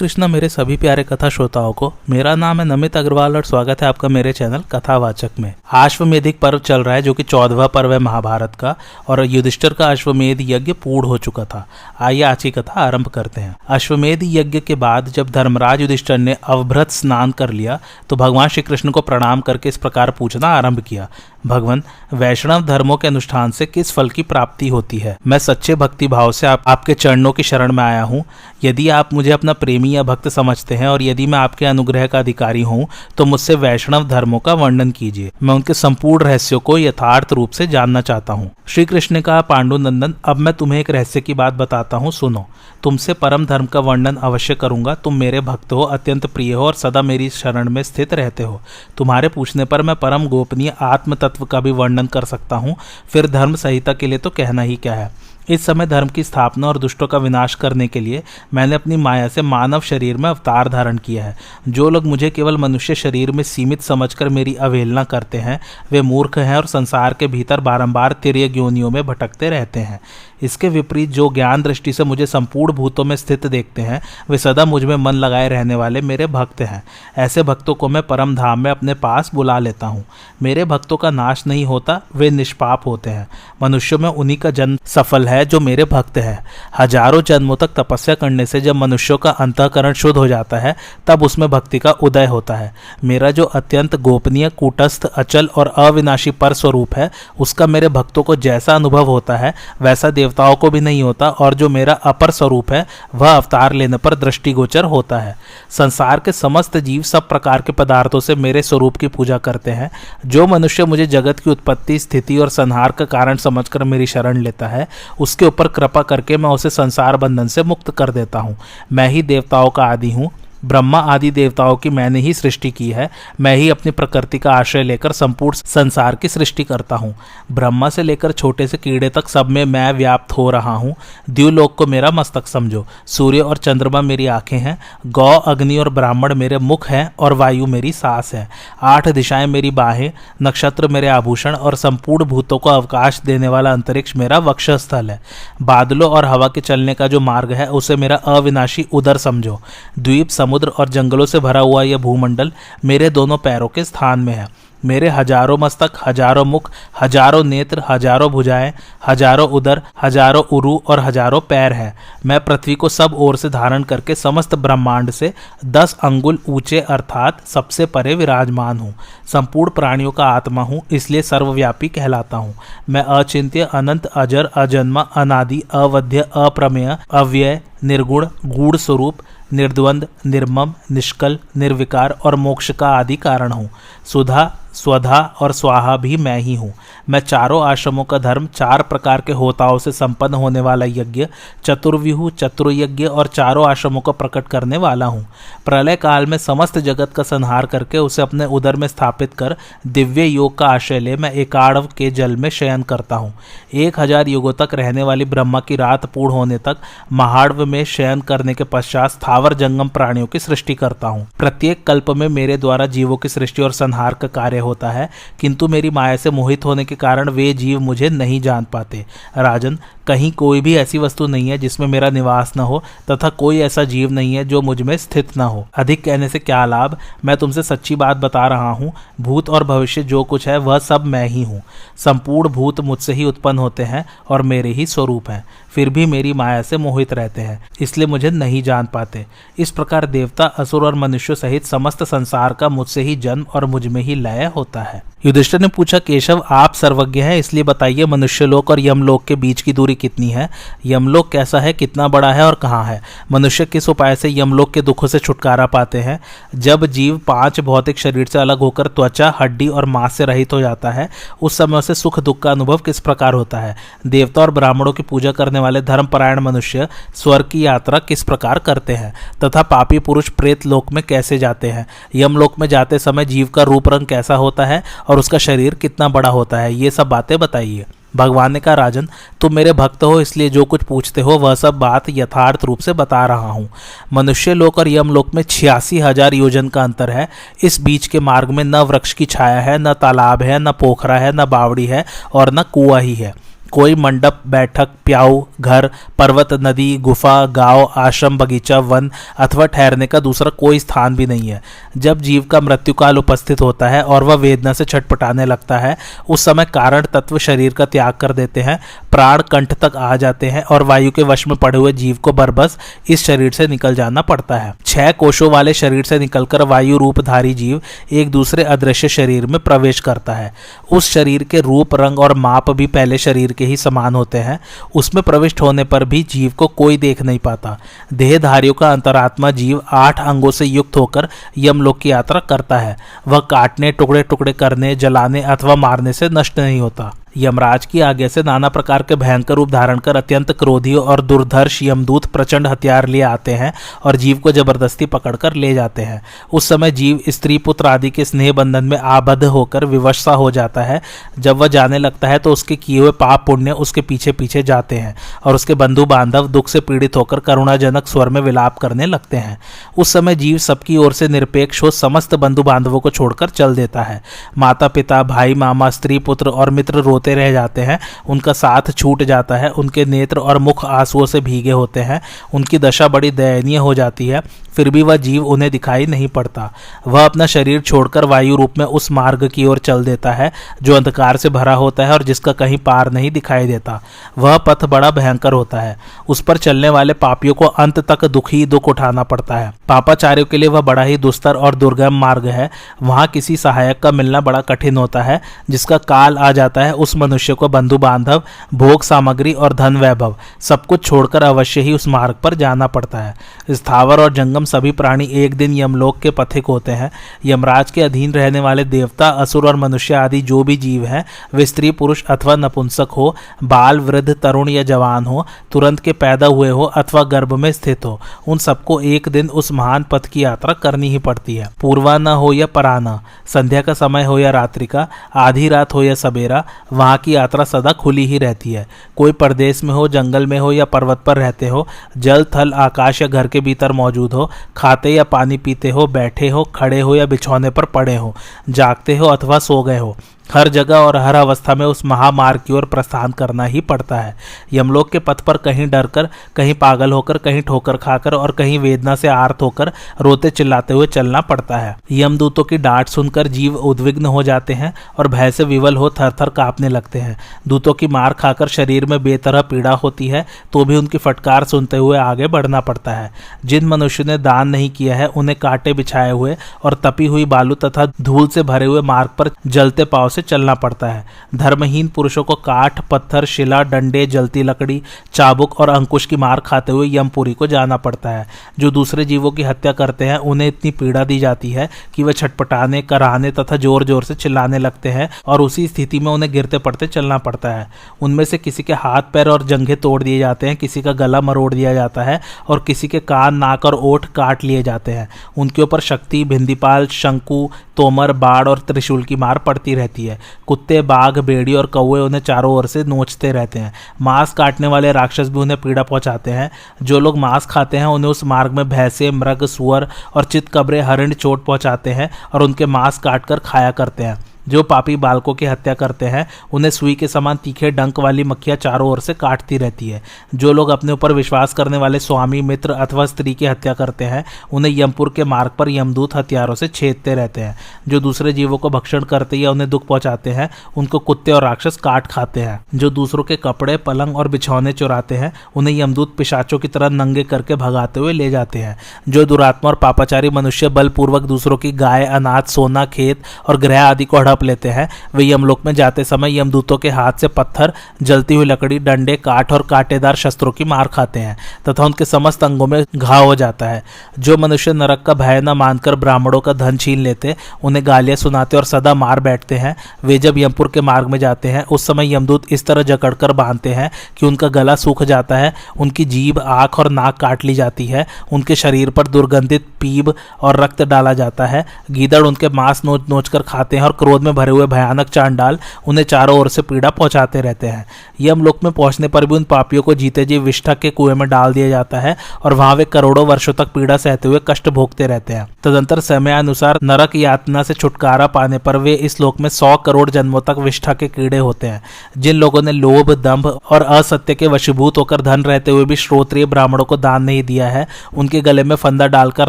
कृष्णा मेरे सभी प्यारे कथा श्रोताओं को, मेरा नाम है नमित अग्रवाल और स्वागत है आपका मेरे चैनल कथावाचक में। अश्वमेधिक पर्व चल रहा है, जो कि चौदवा पर्व है महाभारत का, और युधिष्ठिर का अश्वमेध यज्ञ पूर्ण हो चुका था। आइए आज की कथा आरंभ करते हैं। अश्वमेध यज्ञ के बाद जब धर्मराज युधिष्ठर ने अवभ्रत स्नान कर लिया तो भगवान श्री कृष्ण को प्रणाम करके इस प्रकार पूछना आरंभ किया। भगवान वैष्णव धर्मों के अनुष्ठान से किस फल की प्राप्ति होती है? मैं सच्चे भक्ति भाव से आप, आपके चरणों की शरण में आया हूँ। यदि आप मुझे अपना प्रेमी या भक्त समझते हैं और यदि मैं आपके अनुग्रह का अधिकारी हूँ तो मुझसे वैष्णव धर्मों का वर्णन कीजिए। मैं उनके संपूर्ण रहस्यों को यथार्थ रूप से जानना चाहता हूँ। श्री कृष्ण ने कहा पांडु नंदन अब मैं तुम्हें एक रहस्य की बात बताता हूँ, सुनो। तुमसे परम धर्म का वर्णन अवश्य करूँगा। तुम मेरे भक्त हो, अत्यंत प्रिय हो और सदा मेरी शरण में स्थित रहते हो। तुम्हारे पूछने पर मैं परम गोपनीय आत्म तत्व का भी वर्णन कर सकता हूँ। फिर धर्म संहिता के लिए तो कहना ही क्या है? इस समय धर्म की स्थापना और दुष्टों का विनाश करने के लिए मैंने अपनी माया से मानव शरीर में अवतार धारण किया है। जो लोग मुझे केवल मनुष्य शरीर में सीमित समझकर मेरी अवहेलना करते हैं, वे मूर्ख हैं और संसार के भीतर बारंबार तिरियोनियों में भटकते रहते हैं। इसके विपरीत जो ज्ञान दृष्टि से मुझे संपूर्ण भूतों में स्थित देखते हैं, वे सदा मुझमें मन लगाए रहने वाले मेरे भक्त हैं। ऐसे भक्तों को मैं परम धाम में अपने पास बुला लेता हूँ। मेरे भक्तों का नाश नहीं होता, वे निष्पाप होते हैं। मनुष्यों में उन्हीं का जन्म सफल है जो मेरे भक्त है। हज़ारों जन्मों तक तपस्या करने से जब मनुष्यों का अंतकरण शुद्ध हो जाता है, तब उसमें भक्ति का उदय होता है। मेरा जो अत्यंत गोपनीय, कूटस्थ, अचल और अविनाशी पर स्वरूप है, उसका मेरे भक्तों को जैसा अनुभव होता है, वैसा देव देवताओं को भी नहीं होता और जो मेरा अपर स्वरूप है, वह अवतार लेने पर दृष्टिगोचर होता है। संसार के समस्त जीव सब प्रकार के पदार्थों से मेरे स्वरूप की पूजा करते हैं। जो मनुष्य मुझे जगत की उत्पत्ति, स्थिति और संहार का कारण समझकर मेरी शरण लेता है, उसके ऊपर कृपा करके मैं उसे संसार बंधन से मुक्त कर देता हूँ। मैं ही देवताओं का आदि हूँ ब्रह्मा आदि देवताओं की मैंने ही सृष्टि की है, मैं ही अपनी प्रकृति का आश्रय लेकर संपूर्ण संसार की सृष्टि करता हूँ। ब्रह्मा से लेकर छोटे से कीड़े तक सब में मैं व्याप्त हो रहा हूँ। द्व्यूलोक को मेरा मस्तक समझो। सूर्य और चंद्रमा मेरी आँखें हैं, गौ, अग्नि और ब्राह्मण मेरे मुख हैं और वायु मेरी सांस है। आठ दिशाएँ मेरी बाहें, नक्षत्र मेरे आभूषण और संपूर्ण भूतों को अवकाश देने वाला अंतरिक्ष मेरा वक्षस्थल है। बादलों और हवा के चलने का जो मार्ग है, उसे मेरा अविनाशी उदर समझो। द्वीप समुद्र और जंगलों से भरा हुआ यह भूमंडल मेरे दोनों पैरों के स्थान में है। मेरे हज़ारों मस्तक, हज़ारों मुख, हज़ारों नेत्र, हज़ारों भुजाएँ, हज़ारों उदर, हज़ारों उरु और हज़ारों पैर हैं। मैं पृथ्वी को सब ओर से धारण करके समस्त ब्रह्मांड से दस अंगुल ऊँचे अर्थात सबसे परे विराजमान हूँ। संपूर्ण प्राणियों का आत्मा हूँ, इसलिए सर्वव्यापी कहलाता हूँ। मैं अचिंत्य, अनंत, अजर, अजन्मा, अनादि, अवध्य, अप्रमेय, अव्यय, निर्गुण, गूढ़ स्वरूप निर्द्वंद, निर्मम, निष्कल, निर्विकार और मोक्ष का आदि कारण हूँ। सुधा, स्वधा और स्वाहा भी मैं ही हूँ। मैं चारों आश्रमों का धर्म चार प्रकार के होताओं से संपन्न होने वाला यज्ञ, चतुर्व्यूह, चतुर्यज्ञ और चारों आश्रमों को प्रकट करने वाला हूँ। प्रलय काल में समस्त जगत का संहार करके उसे अपने उदर में स्थापित कर दिव्य योग का आश्रय ले मैं एकाड़व के जल में शयन करता हूँ। एक हज़ार युगों तक रहने वाली ब्रह्मा की रात पूर्ण होने तक महाड़व में शयन करने के पश्चात स्थावर जंगम प्राणियों की सृष्टि करता हूँ। प्रत्येक कल्प में मेरे द्वारा जीवों की सृष्टि और संहार का कार्य होता है, किंतु मेरी माया से मोहित होने के कारण वे जीव मुझे नहीं जान पाते। राजन, कहीं कोई भी ऐसी वस्तु नहीं है जिसमें मेरा निवास न हो, तथा कोई ऐसा जीव नहीं है जो मुझमें स्थित न हो। अधिक कहने से क्या लाभ? मैं तुमसे सच्ची बात बता रहा हूँ, भूत और भविष्य जो कुछ है वह सब मैं ही हूँ। संपूर्ण भूत मुझसे ही उत्पन्न होते हैं और मेरे ही स्वरूप हैं, फिर भी मेरी माया से मोहित रहते हैं, इसलिए मुझे नहीं जान पाते। इस प्रकार देवता असुर और मनुष्य सहित समस्त संसार का मुझसे ही जन्म और मुझमें ही लय होता है। युधिष्ठिर ने पूछा, केशव, आप सर्वज्ञ हैं, इसलिए बताइए मनुष्यलोक और यमलोक के बीच की दूरी कितनी है? यमलोक कैसा है, कितना बड़ा है और कहाँ है? मनुष्य किस उपाय से यमलोक के दुखों से छुटकारा पाते हैं? जब जीव पाँच भौतिक शरीर से अलग होकर त्वचा, हड्डी और मांस से रहित हो जाता है, उस समय उसे सुख दुख का अनुभव किस प्रकार होता है? देवता और ब्राह्मणों की पूजा करने वाले धर्मपरायण मनुष्य स्वर्ग की यात्रा किस प्रकार करते हैं? तथा पापी पुरुष प्रेत लोक में कैसे जाते हैं? यमलोक में जाते समय जीव का रूप रंग कैसा होता है और उसका शरीर कितना बड़ा होता है? ये सब बातें बताइए। भगवान ने कहा, राजन, तुम मेरे भक्त हो, इसलिए जो कुछ पूछते हो, वह सब बात यथार्थ रूप से बता रहा हूँ। मनुष्य लोक और यमलोक में छियासी हज़ार योजन का अंतर है। इस बीच के मार्ग में न वृक्ष की छाया है, न तालाब है, न पोखरा है, न बावड़ी है और न कुआ ही है। कोई मंडप, बैठक, प्याऊ, घर, पर्वत, नदी, गुफा, गाँव, आश्रम, बगीचा, वन अथवा ठहरने का दूसरा कोई स्थान भी नहीं है। जब जीव का मृत्युकाल उपस्थित होता है और वह वेदना से छटपटाने लगता है, उस समय कारण तत्व शरीर का त्याग कर देते हैं, प्राण कंठ तक आ जाते हैं और वायु के वश में पड़े हुए जीव को बरबस इस शरीर से निकल जाना पड़ता है। छह कोशों वाले शरीर से निकलकर वायु रूपधारी जीव एक दूसरे अदृश्य शरीर में प्रवेश करता है। उस शरीर के रूप, रंग और माप भी पहले शरीर के ही समान होते हैं, उसमें प्रविष्ट होने पर भी जीव को कोई देख नहीं पाता। देहधारियों का अंतरात्मा जीव आठ अंगों से युक्त होकर यमलोक की यात्रा करता है। वह काटने टुकड़े टुकड़े करने, जलाने अथवा मारने से नष्ट नहीं होता। यमराज की आगे से नाना प्रकार के भयंकर रूप धारण कर अत्यंत क्रोधी और दुर्धर्ष यमदूत प्रचंड हथियार लिए आते हैं और जीव को ज़बरदस्ती पकड़कर ले जाते हैं। उस समय जीव, स्त्री, पुत्र आदि के स्नेह बंधन में आबद्ध होकर विवशा हो जाता है। जब वह जाने लगता है तो उसके किए हुए पाप पुण्य उसके पीछे पीछे जाते हैं और उसके बंधु बांधव दुख से पीड़ित होकर करुणाजनक स्वर में विलाप करने लगते हैं। उस समय जीव सबकी ओर से निरपेक्ष हो समस्त बंधु बांधवों को छोड़कर चल देता है। माता पिता भाई मामा स्त्री पुत्र और मित्र रो रोते रह जाते हैं, उनका साथ छूट जाता है, उनके नेत्र और मुख आंसुओं से भीगे होते हैं, उनकी दशा बड़ी दयनीय हो जाती है, फिर भी वह जीव उन्हें दिखाई नहीं पड़ता। वह अपना शरीर छोड़कर वायु रूप में उस मार्ग की ओर चल देता है, जो अंधकार से भरा होता है और जिसका कहीं पार नहीं दिखाई देता। वह पथ बड़ा भयंकर होता है, उस पर चलने वाले पापियों को अंत तक दुखी दुख उठाना पड़ता है। पापाचार्यों के लिए वह बड़ा ही दुस्तर और दुर्गम मार्ग है, वहाँ किसी सहायक का मिलना बड़ा कठिन होता है, जिसका काल आ जाता है, उस मनुष्य को बंधु बांधव भोग सामग्री और धन वैभव, सब कुछ छोड़कर अवश्य ही उस मार्ग पर जाना पड़ता है। स्थावर और जंगम सभी प्राणी एक दिन यमलोक के पथिक होते हैं। यमराज के अधीन रहने वाले देवता, असुर और मनुष्य आदि जो भी जीव हैं, वे स्त्री, पुरुष अथवा नपुंसक हो, बाल, वृद्ध, तरुण या जवान हो, तुरंत के पैदा हुए हो अथवा गर्भ में स्थित हो, उन सबको एक दिन उस महान पथ की यात्रा करनी ही पड़ती है। पूर्वाना हो या पराना, संध्या का समय हो या रात्रि का, आधी रात हो या सवेरा वहाँ की यात्रा सदा खुली ही रहती है। कोई प्रदेश में हो, जंगल में हो या पर्वत पर रहते हो, जल, थल, आकाश या घर के भीतर मौजूद हो, खाते या पानी पीते हो, बैठे हो, खड़े हो या बिछौने पर पड़े हो, जागते हो अथवा सो गए हो हर जगह और हर अवस्था में उस महामार्ग की ओर प्रस्थान करना ही पड़ता है। यमलोक के पथ पर कहीं डरकर, कहीं पागल होकर, कहीं ठोकर खाकर और कहीं वेदना से आर्त होकर रोते चिल्लाते हुए चलना पड़ता है। यमदूतों की डांट सुनकर जीव उद्विग्न हो जाते हैं और भय से विवल हो थर थर कांपने लगते हैं। दूतों की मार खाकर शरीर में बेतरह पीड़ा होती है तो भी उनकी फटकार सुनते हुए आगे बढ़ना पड़ता है। जिन मनुष्य ने दान नहीं किया है, उन्हें कांटे बिछाए हुए और तपी हुई बालू तथा धूल से भरे हुए मार्ग पर जलते पाव से से चलना पड़ता है। धर्महीन पुरुषों को काठ, पत्थर, शिला, डंडे, जलती लकड़ी, चाबुक और अंकुश की मार खाते हुए यमपुरी को जाना पड़ता है। जो दूसरे जीवों की हत्या करते हैं, उन्हें इतनी पीड़ा दी जाती है कि वे छटपटाने, कराने तथा ज़ोर ज़ोर से चिल्लाने लगते हैं और उसी स्थिति में उन्हें गिरते पड़ते चलना पड़ता है। उनमें से किसी के हाथ, पैर और जंघे तोड़ दिए जाते हैं, किसी का गला मरोड़ दिया जाता है और किसी के कान, नाक और ओठ काट लिए जाते हैं। उनके ऊपर शक्ति, भिंदीपाल, शंकु, तोमर, बाढ़ और त्रिशूल की मार पड़ती रहती है। कुत्ते, बाघ बेड़ी और कौए उन्हें चारों ओर से नोचते रहते हैं। मांस काटने वाले राक्षस भी उन्हें पीड़ा पहुंचाते हैं। जो लोग मांस खाते हैं, उन्हें उस मार्ग में भैंसे, मृग, सुअर और चितकबरे, हरिण, चोट पहुंचाते हैं और उनके मांस काटकर खाया करते हैं। जो पापी बालकों की हत्या करते हैं, उन्हें सुई के समान तीखे डंक वाली मक्खियाँ चारों ओर से काटती रहती है। जो लोग अपने ऊपर विश्वास करने वाले स्वामी, मित्र अथवा स्त्री की हत्या करते हैं, उन्हें यमपुर के मार्ग पर यमदूत हथियारों से छेदते रहते हैं। जो दूसरे जीवों को भक्षण करते या उन्हें दुख पहुंचाते हैं, उनको कुत्ते और राक्षस काट खाते हैं। जो दूसरों के कपड़े, पलंग और बिछौने चुराते हैं, उन्हें यमदूत पिशाचों की तरह नंगे करके भगाते हुए ले जाते हैं। जो दुरात्मा और पापाचारी मनुष्य बलपूर्वक दूसरों की गाय, अनाज, सोना, खेत और ग्रह आदि को हड़प लेते हैं। वे यमलोक में जाते समय यमदूतों के हाथ से पत्थर, जलती हुई लकड़ी, डंडे, काठ और कांटेदार शस्त्रों की मार खाते हैं तथा उनके समस्त अंगों में घाव हो जाता है। जो मनुष्य नरक का भय न मानकर ब्राह्मणों का धन छीन लेते, उन्हें गालियाँ सुनाते और सदा मार बैठते हैं। वे जब यमपुर के मार्ग में जाते हैं, उस समय यमदूत इस तरह जकड़कर बांधते हैं कि उनका गला सूख जाता है, उनकी जीभ, आँख और नाक काट ली जाती है, उनके शरीर पर दुर्गंधित पीब और रक्त डाला जाता है। गीदड़ उनके मांस नोच नोच कर खाते हैं और क्रोध क्रोध में भरे हुए भयानक चांडाल उन्हें चारों ओर से पीड़ा पहुंचाते रहते हैं। यमलोक में पहुँचने पर भी उन पापियों को जीते जी विष्ठा के कुएँ में डाल दिया जाता है और वहाँ वे करोड़ों वर्षों तक पीड़ा सहते हुए कष्ट भोगते रहते हैं। तदंतर समयानुसार नरक यातना से छुटकारा पाने पर वे इस लोक में सौ करोड़ जन्मों तक विष्ठा के कीड़े होते हैं। जिन लोगों ने लोभ, दंभ और असत्य के वशीभूत होकर धन रहते हुए भी श्रोत्रिय ब्राह्मणों को दान नहीं दिया है, उनके गले में फंदा डालकर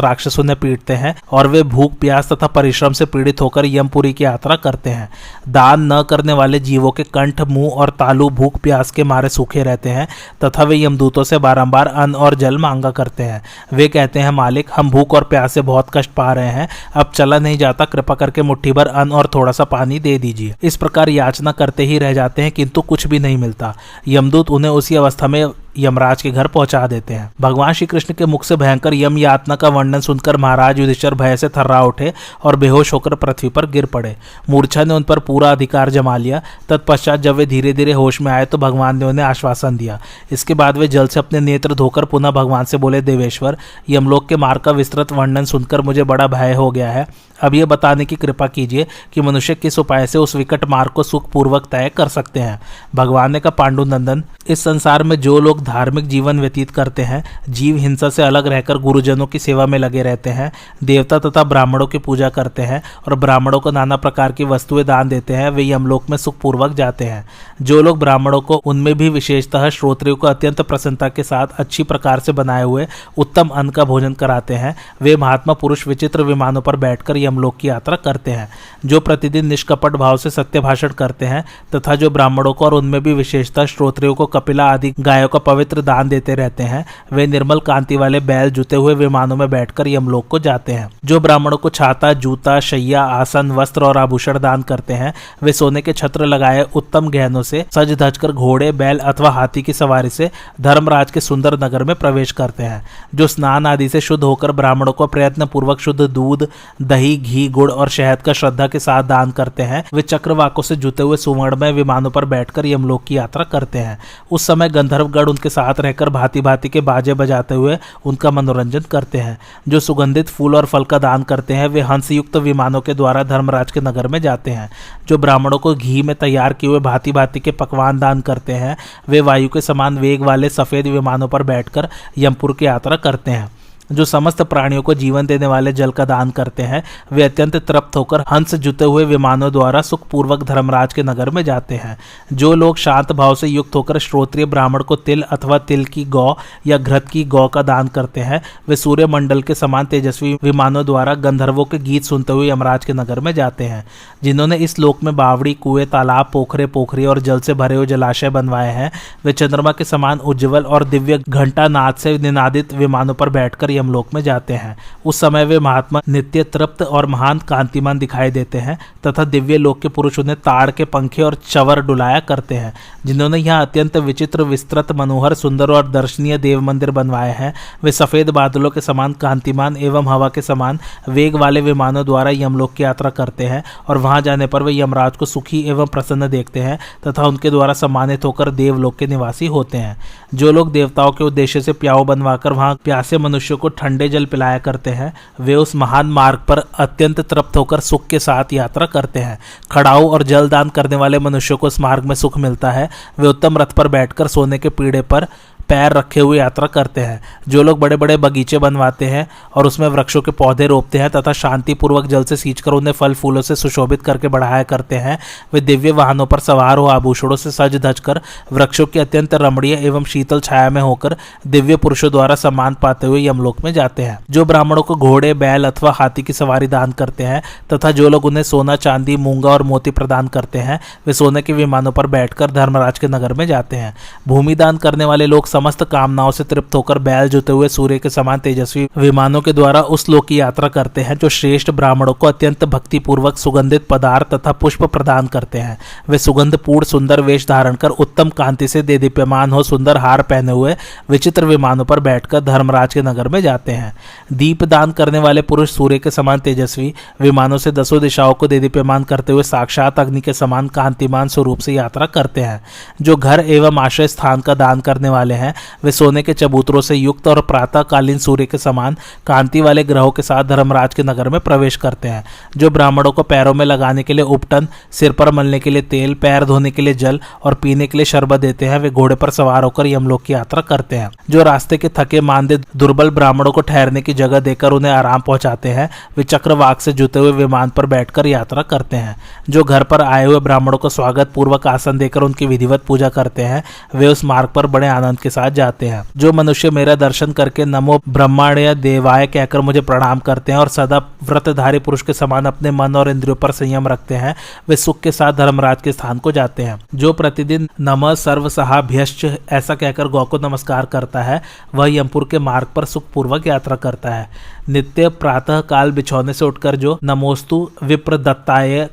राक्षस उन्हें पीटते हैं और वे भूख, प्यास तथा परिश्रम से पीड़ित होकर यमपुरी की यात्रा करते हैं। दान न करने वाले जीवों के कंठ, मुँह और तालु भूख, प्यास के मारे सूखे रहते हैं, तथा वे यमदूतों से बारंबार अन्न और जल मांगा करते हैं। वे कहते हैं, मालिक, हम भूख और प्यास से बहुत कष्ट पा रहे हैं। अब चला नहीं जाता, कृपा करके मुट्ठी भर अन्न और थोड़ा सा पानी दे दीजिए। इस प्रकार याचना करते ही रह जाते हैं, किंतु कुछ भी नहीं मिलता। यमदूत उन्हें उसी अवस्था में यमराज के घर पहुँचा देते हैं। भगवान श्री कृष्ण के मुख से भयंकर यम यातना का वर्णन सुनकर महाराज युधिष्ठर भय से थर्रा उठे और बेहोश होकर पृथ्वी पर गिर पड़े। मूर्छा ने उन पर पूरा अधिकार जमा लिया। तत्पश्चात जब वे धीरे धीरे होश में आए तो भगवान ने उन्हें आश्वासन दिया। इसके बाद वे जल से अपने नेत्र धोकर पुनः भगवान से बोले, देवेश्वर, यमलोक के मार्ग का विस्तृत वर्णन सुनकर मुझे बड़ा भय हो गया है। अब यह बताने की कृपा कीजिए कि मनुष्य किस उपाय से उस विकट मार्ग को सुखपूर्वक तय कर सकते हैं। भगवान ने कहा पांडु नंदन इस संसार में जो लोग धार्मिक जीवन व्यतीत करते हैं, जीव हिंसा से अलग रहकर गुरुजनों की सेवा में लगे रहते हैं, देवता तथा ब्राह्मणों की पूजा करते हैं और ब्राह्मणों को नाना प्रकार की वस्तुएँ दान देते हैं, वे यमलोक में सुखपूर्वक जाते हैं। जो लोग ब्राह्मणों को, उनमें भी विशेषतः श्रोत्रियों को अत्यंत प्रसन्नता के साथ अच्छी प्रकार से बनाए हुए उत्तम अन्न का भोजन कराते हैं, वे महात्मा पुरुष विचित्र विमानों पर बैठकर यमलोक की यात्रा करते हैं, जो प्रतिदिन निष्कपट भाव से सत्य भाषण करते हैं, तथा जो ब्राह्मणों को और उनमें भी विशेषतः श्रोत्रियों को कपिला आदि गायों का पवित्र दान देते रहते हैं, वे निर्मल कांति वाले बैल जुते हुए विमानों में बैठकर यमलोक को जाते हैं। जो ब्राह्मणों को छाता, जूता, शैया, आसन, वस्त्र और आभूषण दान करते हैं। वे सोने के छत्र लगाए उत्तम गहनों से, सज धज कर घोड़े, बैल अथवा हाथी की सवारी से धर्मराज के सुंदर नगर में प्रवेश करते हैं, जो स्नान आदि से शुद्ध होकर ब्राह्मणों को प्रयत्न पूर्वक शुद्ध दूध, दही, घी, गुड़ और शहद का श्रद्धा के साथ दान करते हैं। वे चक्रवाकों से जुते हुए सुवर्णमय विमानों पर बैठकर यमलोक की यात्रा करते हैं। उस समय गंधर्वगढ़ उनके साथ रहकर भांति भांति के बाजे बजाते हुए उनका मनोरंजन करते हैं। जो सुगंधित फूल और फल का दान करते हैं, वे हंसयुक्त विमानों के द्वारा धर्मराज के नगर में जाते हैं, जो ब्राह्मणों को घी में तैयार किए हुए भांति भांति के पकवान दान करते हैं, वे वायु के समान वेग वाले सफ़ेद विमानों पर बैठकर यमपुर की यात्रा करते हैं। जो समस्त प्राणियों को जीवन देने वाले जल का दान करते हैं, वे अत्यंत तृप्त होकर हंस जुते हुए विमानों द्वारा सुखपूर्वक धर्मराज के नगर में जाते हैं। जो लोग शांत भाव से युक्त होकर श्रोत्रिय ब्राह्मण को तिल अथवा तिल की गौ या घृत की गौ का दान करते हैं, वे सूर्य मंडल के समान तेजस्वी विमानों द्वारा गंधर्वों के गीत सुनते हुए यमराज के नगर में जाते हैं। जिन्होंने इस लोक में बावड़ी, कुएँ, तालाब, पोखरे, पोखरी और जल से भरे हुए जलाशय बनवाए हैं, वे चंद्रमा के समान उज्जवल और दिव्य घंटा नाद से निनादित विमानों पर बैठकर यमलोक में जाते हैं। उस समय वे महात्मा नित्य तृप्त और महान कांतिमान दिखाई देते हैं तथा दिव्य लोक के पुरुष उन्हें ताड़ के पंखे और चवर डुलाया करते हैं, जिन्होंने यहाँ अत्यंत विचित्र, विस्तृत, मनोहर, सुंदर और दर्शनीय देव मंदिर बनवाए हैं। वे सफ़ेद बादलों के समान कांतिमान एवं हवा के समान वेग वाले विमानों द्वारा यमलोक की यात्रा करते हैं और वहाँ जाने पर वे यमराज को सुखी एवं प्रसन्न देखते हैं तथा उनके द्वारा सम्मानित होकर देवलोक के निवासी होते हैं। जो लोग देवताओं के उद्देश्य से प्याऊ बनवाकर वहाँ प्यासे मनुष्य को ठंडे जल पिलाया करते हैं, वे उस महान मार्ग पर अत्यंत तृप्त होकर सुख के साथ यात्रा करते हैं। खड़ाऊ और जल दान करने वाले मनुष्यों को इस मार्ग में सुख मिलता है। वे उत्तम रथ पर बैठकर सोने के पीड़े पर पैर रखे हुए यात्रा करते हैं, जो लोग बड़े बड़े बगीचे बनवाते हैं और उसमें वृक्षों के पौधे रोपते हैं तथा शांतिपूर्वक जल से सींच कर उन्हें फल फूलों से सुशोभित करके बढ़ाया करते हैं। वे दिव्य वाहनों पर सवार हो, आभूषणों से सज धज कर वृक्षों की अत्यंत रमणीय एवं शीतल छाया में होकर दिव्य पुरुषों द्वारा सम्मान पाते हुए यमलोक में जाते हैं। जो ब्राह्मणों को घोड़े, बैल अथवा हाथी की सवारी दान करते हैं तथा जो लोग उन्हें सोना, चांदी, मूँगा और मोती प्रदान करते हैं, वे सोने के विमानों पर बैठकर धर्मराज के नगर में जाते हैं। भूमि दान करने वाले लोग समस्त कामनाओं से तृप्त होकर बैल जुते हुए सूर्य के समान तेजस्वी विमानों के द्वारा उस लोक की यात्रा करते हैं, जो श्रेष्ठ ब्राह्मणों को अत्यंत भक्तिपूर्वक सुगंधित पदार्थ तथा पुष्प प्रदान करते हैं। वे सुगंधपूर्ण सुंदर वेश धारण कर उत्तम कांति से दे दीप्यमान हो सुंदर हार पहने हुए विचित्र विमानों पर बैठकर धर्मराज के नगर में जाते हैं। दीप दान करने वाले पुरुष सूर्य के समान तेजस्वी विमानों से दसों दिशाओं को दे दीप्यमान करते हुए साक्षात अग्नि के समान कांतिमान स्वरूप से यात्रा करते हैं, जो घर एवं आश्रय स्थान का दान करने वाले हैं। हैं। वे सोने के चबूतरों से युक्त और प्रातःकालीन सूर्य के समान कांति वाले ग्रहों के साथ धर्मराज के नगर में प्रवेश करते हैं, जो ब्राह्मणों को पैरों में लगाने के लिए उपटन, सिर पर मलने के लिए तेल, पैर धोने के लिए जल और पीने के लिए शरबत देते हैं। वे घोड़े पर सवार होकर यमलोक की यात्रा करते हैं, जो रास्ते के थके मानदे दुर्बल ब्राह्मणों को ठहरने की जगह देकर उन्हें आराम पहुंचाते हैं। वे चक्रवाक से जुते हुए विमान पर बैठकर यात्रा करते हैं, जो घर पर आए हुए ब्राह्मणों को स्वागत पूर्वक आसन देकर उनकी विधिवत पूजा करते हैं। वे उस मार्ग पर बड़े आनंद के साथ जाते हैं। जो मनुष्य मेरा दर्शन करके नमो ब्रह्मांड या देवाय कहकर मुझे प्रणाम करते हैं और सदा व्रतधारी पुरुष के समान अपने मन और इंद्रियों पर संयम रखते हैं, वे सुख के साथ धर्मराज के स्थान को जाते हैं। जो प्रतिदिन नम सर्व सहाभ्यश्च ऐसा कहकर गौ को नमस्कार करता है, वह यमपुर के मार्ग पर सुखपूर्वक यात्रा करता है। नित्य प्रातः काल बिछौने से उठकर जो नमोस्तु विप्र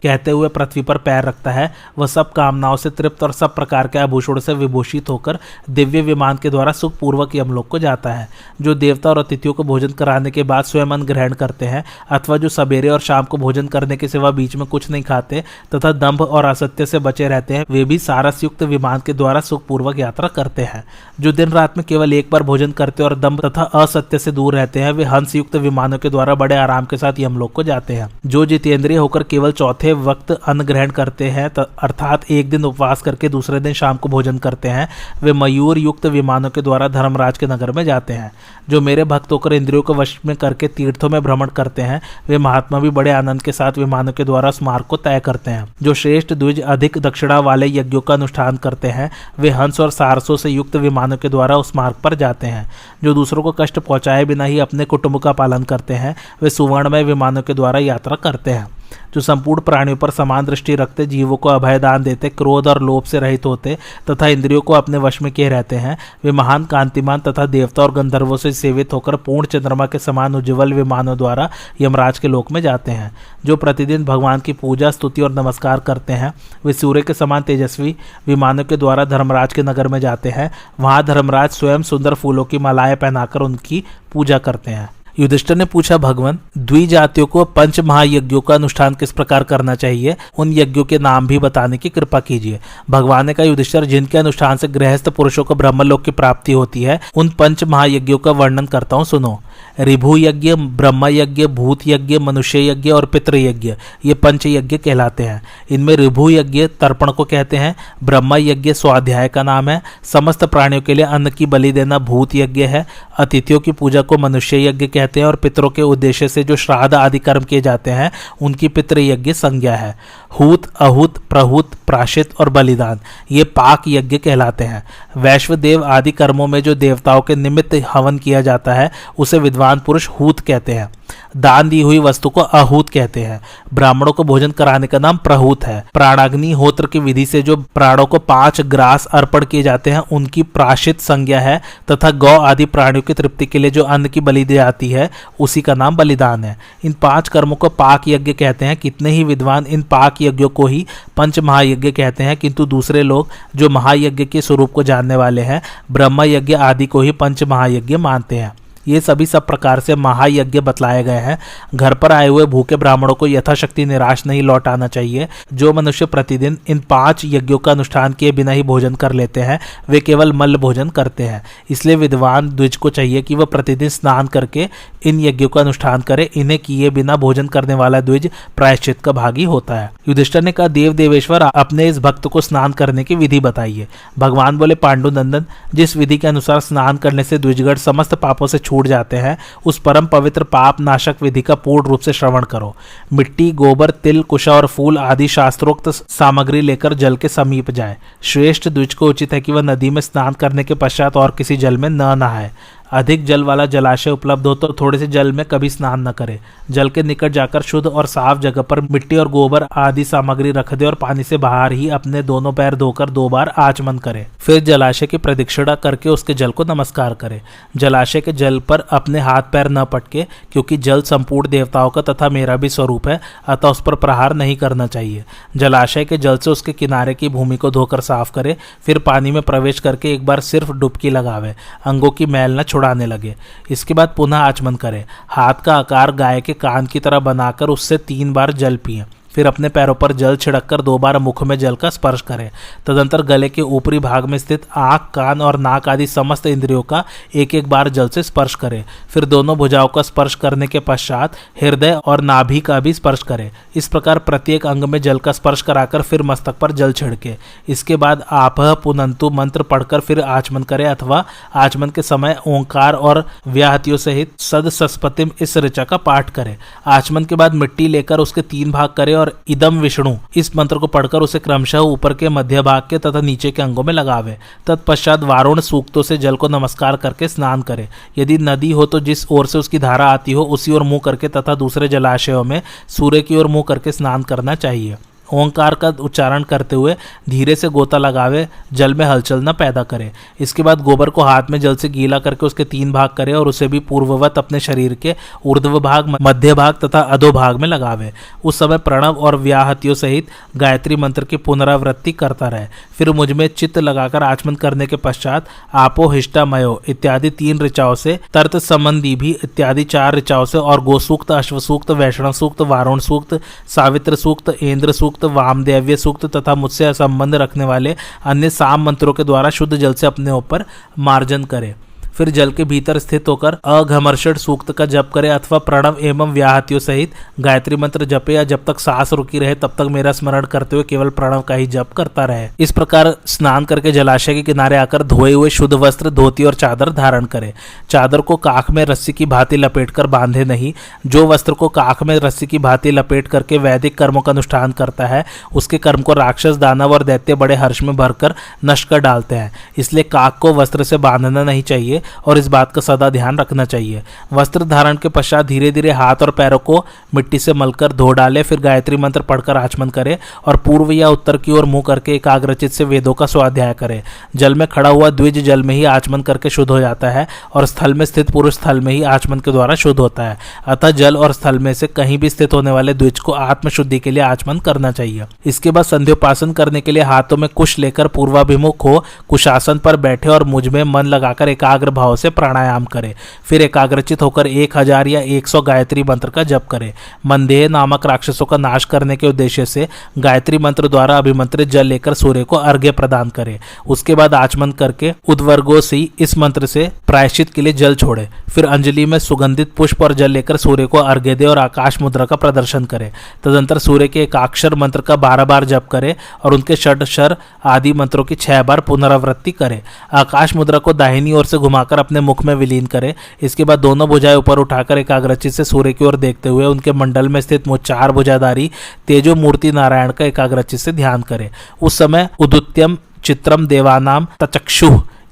कहते हुए पृथ्वी पर पैर रखता है, वह सब कामनाओं से तृप्त और सब प्रकार के आभूषण से विभूषित होकर दिव्य विमान के द्वारा सुखपूर्वक यमलोक को जाता है। जो देवता और अतिथियों को भोजन कराने के बाद स्वयं अन्न ग्रहण करते हैं, अथवा जो सवेरे और शाम को भोजन करने के सिवा बीच में कुछ नहीं खाते, तथा दंभ और असत्य से बचे रहते हैं, वे भी सारस युक्त विमान के द्वारा सुखपूर्वक यात्रा करते हैं। जो दिन रात में केवल एक बार भोजन करते और दम्भ तथा असत्य से दूर रहते हैं, वे हंस युक्त विमानों के द्वारा बड़े आराम के साथ यमलोक को जाते हैं। जो जितेंद्रिय होकर केवल चौथे वक्त अन्न ग्रहण करते हैं अर्थात एक दिन उपवास करके दूसरे दिन शाम को भोजन करते हैं, वे मयूर युक्त विमानों के द्वारा धर्मराज के नगर में जाते हैं। जो मेरे भक्त होकर इंद्रियों को वश में करके तीर्थों में भ्रमण करते हैं, वे महात्मा भी बड़े आनंद के साथ विमानों के द्वारा उस को तय करते हैं। जो श्रेष्ठ द्विज अधिक दक्षिणा वाले यज्ञों का अनुष्ठान करते हैं, वे हंस और सारसों से युक्त विमानों के द्वारा उस मार्ग पर जाते हैं। जो दूसरों को कष्ट पहुँचाए बिना ही अपने कुटुंब का पालन करते हैं, वे सुवर्णमय विमानों के द्वारा यात्रा करते हैं। जो संपूर्ण प्राणियों पर समान दृष्टि रखते, जीवों को अभयदान देते, क्रोध और लोभ से रहित होते तथा इंद्रियों को अपने वश में किए रहते हैं, वे महान कांतिमान तथा देवता और गंधर्वों से सेवित होकर पूर्ण चंद्रमा के समान उज्ज्वल विमानों द्वारा यमराज के लोक में जाते हैं। जो प्रतिदिन भगवान की पूजा, स्तुति और नमस्कार करते हैं, वे सूर्य के समान तेजस्वी विमानों के द्वारा धर्मराज के नगर में जाते हैं। वहाँ धर्मराज स्वयं सुंदर फूलों की मालाएँ पहनाकर उनकी पूजा करते हैं। युधिष्ठर ने पूछा, भगवान, द्विजातियों को पंच महायज्ञों का अनुष्ठान किस प्रकार करना चाहिए? उन यज्ञों के नाम भी बताने की कृपा कीजिए। भगवान ने कहा, युधिष्ठर, जिनके अनुष्ठान से गृहस्थ पुरुषों को ब्रह्मलोक की प्राप्ति होती है, उन पंच महायज्ञों का वर्णन करता हूँ, सुनो। रिभु यज्ञ ब्रह्म यज्ञ भूत यज्ञ मनुष्य यज्ञ और पितृ यज्ञ ये पंच यज्ञ कहलाते हैं। इनमें रिभु यज्ञ तर्पण को कहते हैं ब्रह्म यज्ञ स्वाध्याय का नाम है। समस्त प्राणियों के लिए अन्न की बलि देना भूत यज्ञ है। अतिथियों की पूजा को मनुष्य यज्ञ कहते हैं और पितरों के उद्देश्य से जो श्राद्ध आदि कर्म किए जाते हैं, उनकी पितृयज्ञ संज्ञा है। हूत, अहूत, प्रहूत, प्राशित और बलिदान। ये पाक यज्ञ कहलाते हैं। वैश्व देव आदि कर्मों में जो देवताओं के निमित्त हवन किया जाता है, उसे विद्वान पुरुष हूत कहते हैं। दान दी हुई वस्तु को अहूत कहते हैं। ब्राह्मणों को भोजन कराने का नाम प्रहूत है। प्राणाग्नि होत्र की विधि से जो प्राणों को पाँच ग्रास अर्पण किए जाते हैं, उनकी प्राशित संज्ञा है, तथा गौ आदि प्राणियों की तृप्ति के लिए जो अन्न की बलि दी जाती है, उसी का नाम बलिदान है। इन पाँच कर्मों को पाक यज्ञ कहते हैं। कितने ही विद्वान इन पाक यज्ञों को ही पंच महायज्ञ कहते हैं, किंतु दूसरे लोग जो महायज्ञ के स्वरूप को जानने वाले हैं ब्रह्म यज्ञ आदि को ही पंच महायज्ञ मानते हैं। ये सभी सब प्रकार से महायज्ञ बतलाए गए हैं। घर पर आए हुए भूखे ब्राह्मणों को यथाशक्ति निराश नहीं लौटाना चाहिए। जो मनुष्य प्रतिदिन इन पाँच यज्ञों का अनुष्ठान किए बिना ही भोजन कर लेते हैं, वे केवल मल्ल भोजन करते हैं। इसलिए विद्वान द्विज को चाहिए कि वह प्रतिदिन स्नान करके इन यज्ञों का अनुष्ठान करे। इन्हें किए बिना भोजन करने वाला द्विज प्रायश्चित का भागी होता है। युधिष्ठर ने कहा देव देवेश्वर अपने इस भक्त को स्नान करने की विधि बताइए। भगवान बोले पांडु नंदन जिस विधि के अनुसार स्नान करने से द्विजगढ़ समस्त पापों से छूट जाते हैं, उस परम पवित्र पाप नाशक विधि का पूर्ण रूप से श्रवण करो। मिट्टी, गोबर, तिल, कुशा और फूल आदि शास्त्रोक्त सामग्री लेकर जल के समीप जाए। श्रेष्ठ द्विज को उचित है कि वह नदी में स्नान करने के पश्चात और किसी जल में न नहाए। अधिक जल वाला जलाशय उपलब्ध हो तो थोड़े से जल में कभी स्नान न करे। जल के निकट जाकर शुद्ध और साफ़ जगह पर मिट्टी और गोबर आदि सामग्री रख दे और पानी से बाहर ही अपने दोनों पैर धोकर दो बार आचमन करे। फिर जलाशय की प्रदक्षिणा करके उसके जल को नमस्कार करे। जलाशय के जल पर अपने हाथ पैर न पटके, क्योंकि जल संपूर्ण देवताओं का तथा मेरा भी स्वरूप है, अतः उस पर प्रहार नहीं करना चाहिए। जलाशय के जल से उसके किनारे की भूमि को धोकर साफ़ करे, फिर पानी में प्रवेश करके एक बार सिर्फ़ डुबकी लगावे। अंगों की मैल न छुड़ाने लगे। इसके बाद पुनः आचमन करें। हाथ का आकार गाय के कान की तरह बनाकर उससे तीन बार जल पिए। फिर अपने पैरों पर जल छिड़ककर दो बार मुख में जल का स्पर्श करें। तदंतर गले के ऊपरी भाग में स्थित आँख, कान और नाक आदि समस्त इंद्रियों का एक एक बार जल से स्पर्श करें। फिर दोनों भुजाओं का स्पर्श करने के पश्चात हृदय और नाभि का भी स्पर्श करें। इस प्रकार प्रत्येक अंग में जल का स्पर्श कराकर फिर मस्तक पर जल छिड़के। इसके बाद आप पुनंतु मंत्र पढ़कर फिर आचमन करें अथवा आचमन के समय ओंकार और व्याहतियों सहित सद सस्पतिम इस ऋचा का पाठ करें। आचमन के बाद मिट्टी लेकर उसके तीन भाग करें और इदम विष्णु। इस मंत्र को पढ़कर उसे क्रमशः ऊपर के मध्य भाग के तथा नीचे के अंगों में लगावे तत्पश्चात वारुण सूक्तों से जल को नमस्कार करके स्नान करे। यदि नदी हो तो जिस ओर से उसकी धारा आती हो, उसी ओर मुँह करके तथा दूसरे जलाशयों में सूर्य की ओर मुँह करके स्नान करना चाहिए। ओंकार का उच्चारण करते हुए धीरे से गोता लगावे, जल में हलचल न पैदा करे। इसके बाद गोबर को हाथ में जल से गीला करके उसके तीन भाग करे और उसे भी पूर्ववत अपने शरीर के ऊर्ध्व भाग, मध्य भाग तथा अधो भाग में लगावे। उस समय प्रणव और व्याहतियों सहित गायत्री मंत्र की पुनरावृत्ति करता रहे। फिर मुझमें चित्त लगाकर आचमन करने के पश्चात, आपो हिष्टामयो इत्यादि तीन ऋचाओं से तर्त संबंधी भी, इत्यादि चार ऋचाओं से और गोसूक्त, अश्वसूक्त वैष्णव सूक्त वारुण सूक्त सावित्र सूक्त इंद्र सूक्त सूक्त, वामदेव्य सूक्त तथा मुझसे संबंध रखने वाले अन्य साम मंत्रों के द्वारा शुद्ध जल से अपने ऊपर मार्जन करे। फिर जल के भीतर स्थित होकर अघमर्षण सूक्त का जप करे अथवा प्रणव एवं व्याहतियों सहित गायत्री मंत्र जपे या जब तक सांस रुकी रहे, तब तक मेरा स्मरण करते हुए केवल प्रणव का ही जप करता रहे। इस प्रकार स्नान करके जलाशय के किनारे आकर धोए हुए शुद्ध वस्त्र, धोती और चादर धारण करे। चादर को काख में रस्सी की भांति लपेट कर बांधे नहीं, जो वस्त्र को काख में रस्सी की भांति लपेट करके वैदिक कर्मों का अनुष्ठान करता है, उसके कर्म को राक्षस, दानव और दैत्य बड़े हर्ष में भरकर नष्ट कर डालते हैं। इसलिए काक को वस्त्र से बांधना नहीं चाहिए और इस बात का सदा ध्यान रखना चाहिए। वस्त्र धारण के पश्चात धीरे धीरे हाथ और पैरों को मिट्टी से मलकर धो डाले, फिर गायत्री मंत्र पढ़कर आचमन करे और पूर्व या उत्तर की ओर मुँह करके एकाग्रचित से वेदों का स्वाध्याय करे। जल में खड़ा हुआ द्विज जल में ही आचमन करके शुद्ध हो जाता है और स्थल में स्थित पुरुष स्थल में ही आचमन के द्वारा शुद्ध होता है। अतः जल और स्थल में से कहीं भी स्थित होने वाले द्विज को आत्मशुद्धि के लिए आचमन करना चाहिए। इसके बाद संध्योपासन करने के लिए हाथों में कुश लेकर पूर्वाभिमुख हो, कुशासन पर बैठे और मुझमें मन लगाकर एकाग्र भाव से प्राणायाम करें। फिर एकाग्रचित होकर एक हज़ार या एक सौ गायत्री मंत्र का जप करें। मंदेह नामक राक्षसों का नाश करने के उद्देश्य से गायत्री मंत्र द्वारा अभिमंत्रित जल लेकर सूर्य को अर्घ्य प्रदान करें। उसके बाद आचमन करके उद्वर्गो से इस मंत्र से प्रायश्चित के लिए जल छोड़े। फिर अंजलि में सुगंधित पुष्प और जल लेकर सूर्य को अर्घ्य दे और आकाश मुद्रा का प्रदर्शन करे। तदंतर सूर्य के एकाक्षर मंत्र का बारह बार जप करे और उनके षड आदि मंत्रों की छह बार पुनरावृत्ति करे। आकाश मुद्रा को दाहिनी ओर से घुमाकर अपने मुख में विलीन करे। इसके बाद दोनों भुजाएँ ऊपर उठाकर एकाग्रचित से सूर्य की ओर देखते हुए उनके मंडल में स्थित चार भुजाधारी तेजो मूर्ति नारायण का एकाग्रचित से ध्यान करे। उस समय उदुत्यम, चित्रम, देवानाम, तचक्षु,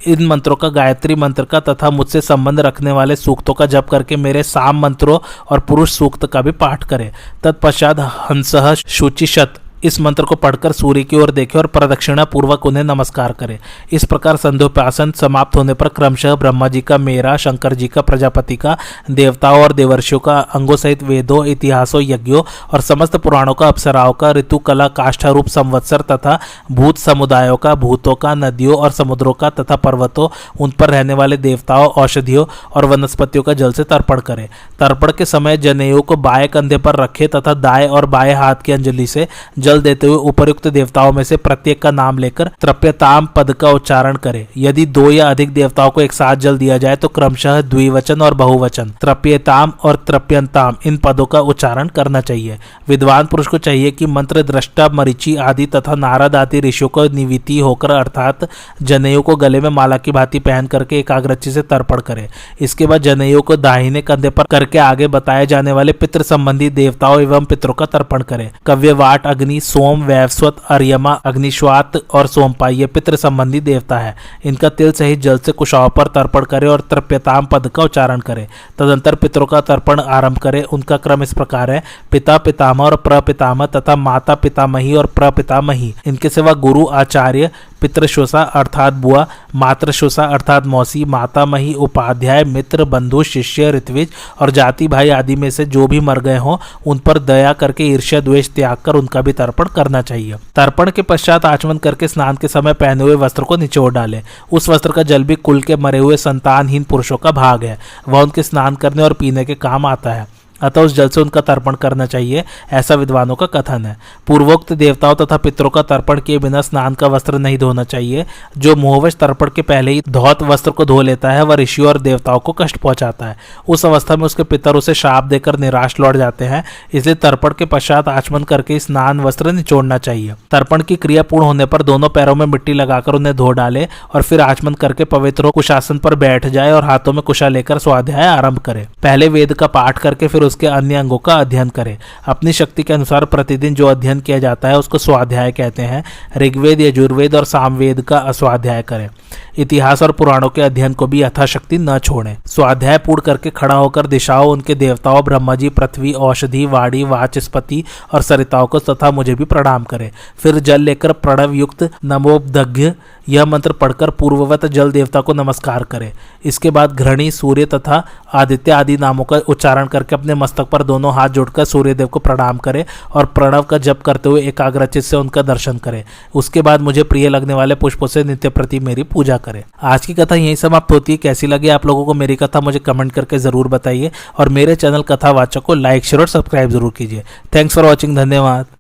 इन मंत्रों का, गायत्री मंत्र का तथा मुझसे संबंध रखने वाले सूक्तों का जप करके मेरे साम मंत्रों और पुरुष सूक्त का भी पाठ करें। तत्पश्चात हंस शुचिशत इस मंत्र को पढ़कर सूर्य की ओर देखें और प्रदक्षिणा पूर्वक उन्हें नमस्कार करें। इस प्रकार संध्योपासन समाप्त होने पर क्रमशः ब्रह्मा जी का, मेरा, शंकर जी का, प्रजापति का, देवताओं और देवर्षियों का, अंगों सहित वेदों, इतिहासों, यज्ञों और समस्त पुराणों का, अप्सराओं का, ऋतु, कला, काष्ठारूप, संवत्सर तथा भूत समुदायों का, भूतों का, नदियों और समुद्रों का तथा पर्वतों, उन पर रहने वाले देवताओं, औषधियों और वनस्पतियों का जल से तर्पण करे। तर्पण के समय जनेऊ को बाएँ कंधे पर रखे तथा दाएँ और बाएँ हाथ की अंजलि से जल देते हुए उपयुक्त देवताओं में से प्रत्येक का नाम लेकर त्रप्यताम पद का उच्चारण करे। यदि दो या अधिक देवताओं को एक साथ जल दिया जाए तो क्रमशः द्विवचन और बहुवचन त्रप्यताम और त्रप्यंताम इन पदों का उच्चारण करना चाहिए। विद्वान पुरुष को चाहिए कि मंत्र दृष्टा, मरीची आदि तथा नारद आदि ऋषियों को निविति होकर, अर्थात जनेऊ को गले में माला की भांति पहन करके एकाग्रची से तर्पण करे। इसके बाद जनेऊ को दाहिने कंधे पर करके आगे बताए जाने वाले पितृ संबंधी देवताओं एवं पितरों का तर्पण करे। कव्यवाट, अग्नि अग्नि सोम, वैवस्वत, अर्यमा, अग्निश्वात और सोमपा ये पितृ संबंधी देवता है। इनका तिल सहित जल से कुशाओं पर तर्पण करे और तृप्यताम पद का उच्चारण करे। तदंतर पितरों का तर्पण आरंभ करे। उनका क्रम इस प्रकार है। पिता, पितामह और प्रपितामह तथा माता, पितामही और प्रपितामही। इनके सिवा गुरु, आचार्य पितृशोषा अर्थात बुआ, मातृशोषा अर्थात मौसी, माता मही, उपाध्याय, मित्र, बंधु, शिष्य, ऋत्विज और जाति भाई आदि में से जो भी मर गए हों, उन पर दया करके ईर्ष्या, द्वेष त्याग कर उनका भी तर्पण करना चाहिए। तर्पण के पश्चात आचमन करके स्नान के समय पहने हुए वस्त्र को निचोड़ डाले। उस वस्त्र का जल भी कुल के मरे हुए संतानहीन पुरुषों का भाग है। वह उनके स्नान करने और पीने के काम आता है। अतः उस जल से उनका तर्पण करना चाहिए, ऐसा विद्वानों का कथन है। पूर्वोक्त देवताओं तथा पितरों का तर्पण किए बिना स्नान का वस्त्र नहीं धोना चाहिए। जो मुहवश तर्पण के पहले ही धौत वस्त्र को धो लेता है, वह ऋषियों और देवताओं को कष्ट पहुंचाता है। उस अवस्था में उसके पितर उसे शाप देकर निराश लौट जाते हैं, इसलिए तर्पण के पश्चात आचमन करके स्नान वस्त्र निचोड़ना चाहिए। तर्पण की क्रिया पूर्ण होने पर दोनों पैरों में मिट्टी लगाकर उन्हें धो डाले और फिर आचमन करके पवित्र कुशासन पर बैठ जाए और हाथों में कुशा लेकर स्वाध्याय आरंभ करे। पहले वेद का पाठ करके फिर उसके अन्य अंगों का अध्ययन करें। अपनी शक्ति के अनुसार प्रतिदिन जो अध्ययन किया जाता है, उसको स्वाध्याय कहते हैं। ऋग्वेद, यजुर्वेद और सामवेद का अस्वाध्याय करें। इतिहास और पुराणों के अध्ययन को भी यथाशक्ति न छोड़ें। स्वाध्याय पूर्ण करके खड़ा होकर दिशाओं, उनके देवताओं ब्रह्मा जी पृथ्वी, औषधि, वाणी, वाचस्पति और सरिताओं को तथा मुझे भी प्रणाम करें। फिर जल लेकर प्रणव युक्त नमोदघ्य यह मंत्र पढ़कर पूर्ववत जल देवता को नमस्कार करें। इसके बाद घृणी, सूर्य तथा आदित्य आदि नामों का उच्चारण करके अपने मस्तक पर दोनों हाथ जोड़कर सूर्यदेव को प्रणाम करें और प्रणव का जप करते हुए एकाग्रचित से उनका दर्शन करें। उसके बाद मुझे प्रिय लगने वाले पुष्पों से नित्य प्रति मेरी पूजा करें। आज की कथा यही समाप्त होती है। कैसी लगी आप लोगों को मेरी कथा, मुझे कमेंट करके ज़रूर बताइए और मेरे चैनल कथावाचक को लाइक, शेयर और सब्सक्राइब ज़रूर कीजिए। थैंक्स फॉर वॉचिंग धन्यवाद।